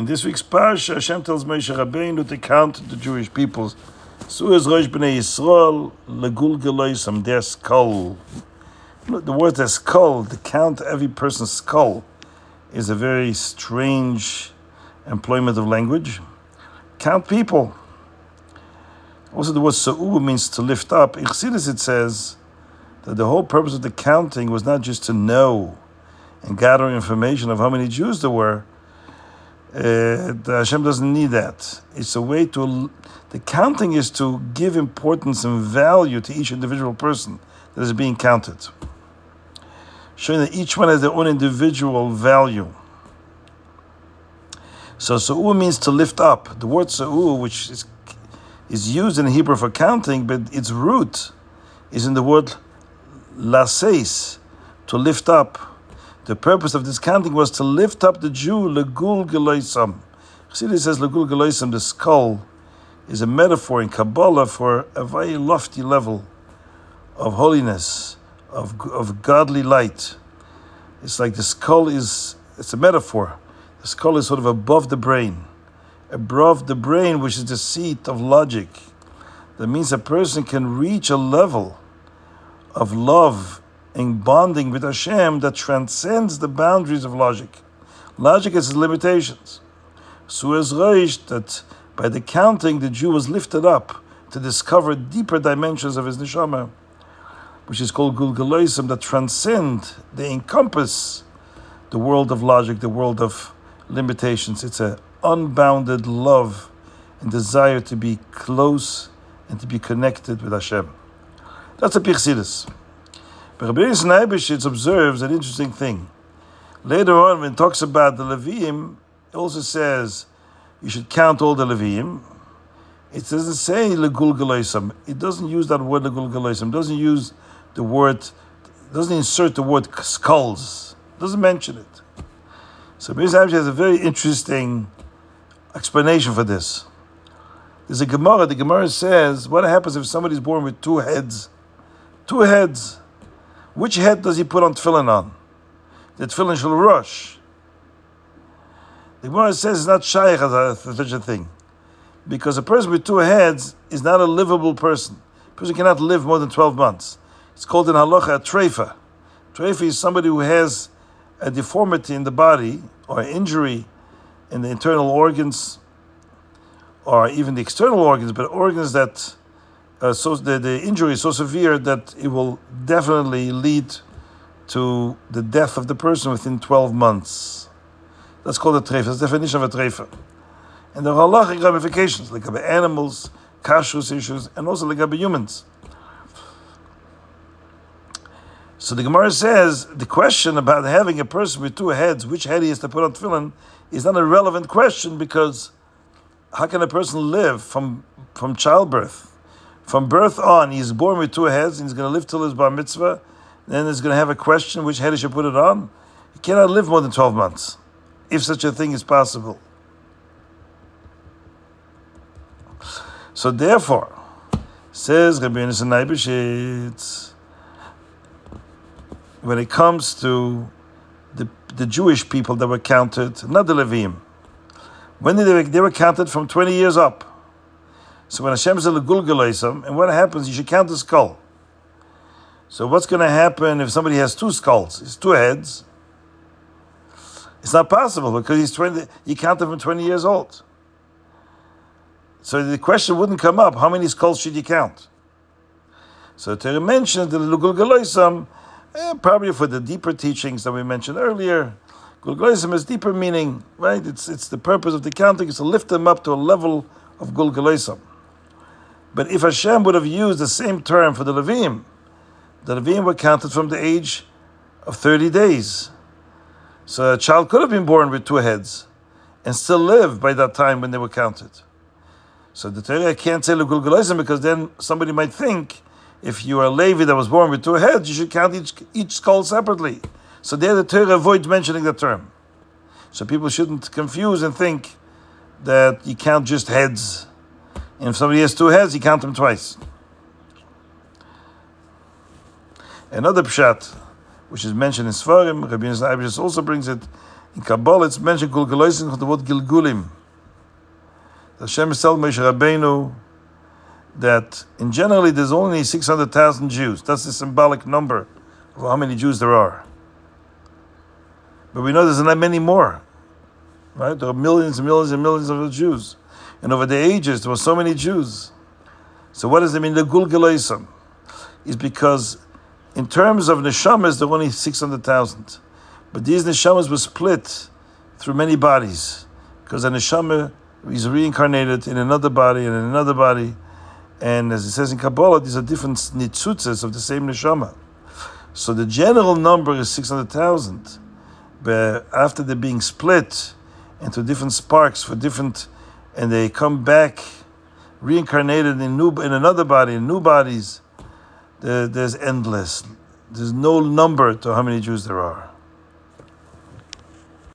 In this week's parsha, Hashem tells Moshe Rabbeinu to count the Jewish peoples. Suez Rosh Bnei Yisrael legulgeloisam their skull. The word their skull, to count every person's skull, is a very strange employment of language. Count people. Also, the word sa'u means to lift up. In Chassidus it says that the whole purpose of the counting was not just to know and gather information of how many Jews there were. Uh, Hashem doesn't need that. It's a way to. The counting is to give importance and value to each individual person that is being counted, showing that each one has their own individual value. So sa'u means to lift up. The word sa'u, which is is used in Hebrew for counting, but its root is in the word laseis, to lift up. The purpose of this counting was to lift up the Jew, legul geloisam. Chassidus says legul geloisam, the skull, is a metaphor in Kabbalah for a very lofty level of holiness, of, of godly light. It's like the skull is, it's a metaphor. The skull is sort of above the brain above the brain, which is the seat of logic. That means a person can reach a level of love and bonding with Hashem that transcends the boundaries of logic. Logic has its limitations. Suez Reish, that by the counting, the Jew was lifted up to discover deeper dimensions of his neshama, which is called Gulgaloisim, that transcend, they encompass the world of logic, the world of limitations. It's an unbounded love and desire to be close and to be connected with Hashem. That's a Pirsidis. But Rabbi Yisrael observes an interesting thing. Later on, when it talks about the Leviim, it also says you should count all the Leviim. It doesn't say Legul Galoisam. It doesn't use that word Legul Galoisam. It doesn't use the word, doesn't insert the word skulls. It doesn't mention it. So Rabbi Yisrael has a very interesting explanation for this. There's a Gemara. The Gemara says, what happens if somebody's born with two heads? Two heads. Which head does he put on tefillin on? The tefillin shel rosh. The Gemara says it's not shayach as such a thing. Because a person with two heads is not a livable person. A person cannot live more than 12 months. It's called in halacha a treifa. Treifa is somebody who has a deformity in the body or injury in the internal organs or even the external organs, but organs that uh, so the, the injury is so severe that it will definitely lead to the death of the person within 12 months. That's called a trefa. That's the definition of a trefa. And there are halachic ramifications, like about animals, kashrus issues, and also like about humans. So the Gemara says the question about having a person with two heads, which head he has to put on tefillin, is not a relevant question because how can a person live from from childbirth? From birth on, he's born with two heads and he's going to live till his bar mitzvah. Then he's going to have a question which head he should put it on. He cannot live more than 12 months, if such a thing is possible. So therefore, says Rabbi Yonasan when it comes to the, the Jewish people that were counted, not the Levim. When they, were, they were counted from 20 years up. So when Hashem said Legulgalaisam, and what happens, you should count the skull. So what's going to happen if somebody has two skulls? It's two heads. It's not possible because he's 20, you counted from 20 years old. So the question wouldn't come up, how many skulls should you count? So to mention the Legulgalaisam, Eh, probably for the deeper teachings that we mentioned earlier. Gulgalism has deeper meaning, right? It's, it's the purpose of the counting is to lift them up to a level of Gulgalism. But if Hashem would have used the same term for the Levim, the Levim were counted from the age of 30 days. So a child could have been born with two heads and still live by that time when they were counted. So the Torah can't say Gulgalism because then somebody might think if you are a Levi that was born with two heads, you should count each, each skull separately. So there the Torah avoids mentioning the term. So people shouldn't confuse and think that you count just heads. And if somebody has two heads, you count them twice. Another pshat, which is mentioned in Svarim, Rabbi Yisrael also brings it, In Kabbalah, it's mentioned Gulgulosim the word Gilgulim. Hashem is telling Moshe Rabbeinu that in generally there's only 600,000 Jews. That's the symbolic number of how many Jews there are. But we know there's not many more. Right? There are millions and millions and millions of Jews. And over the ages, there were so many Jews. So what does it mean, the Gulgulosim? Is because in terms of neshamas, there were only 600,000. But these neshamas were split through many bodies. Because a neshama is reincarnated in another body and in another body. And as it says in Kabbalah, these are different nitzutzes of the same neshama. So the general number is 600,000. But after they're being split into different sparks for different, and they come back reincarnated in new in another body, in new bodies, there, there's endless. There's no number to how many Jews there are.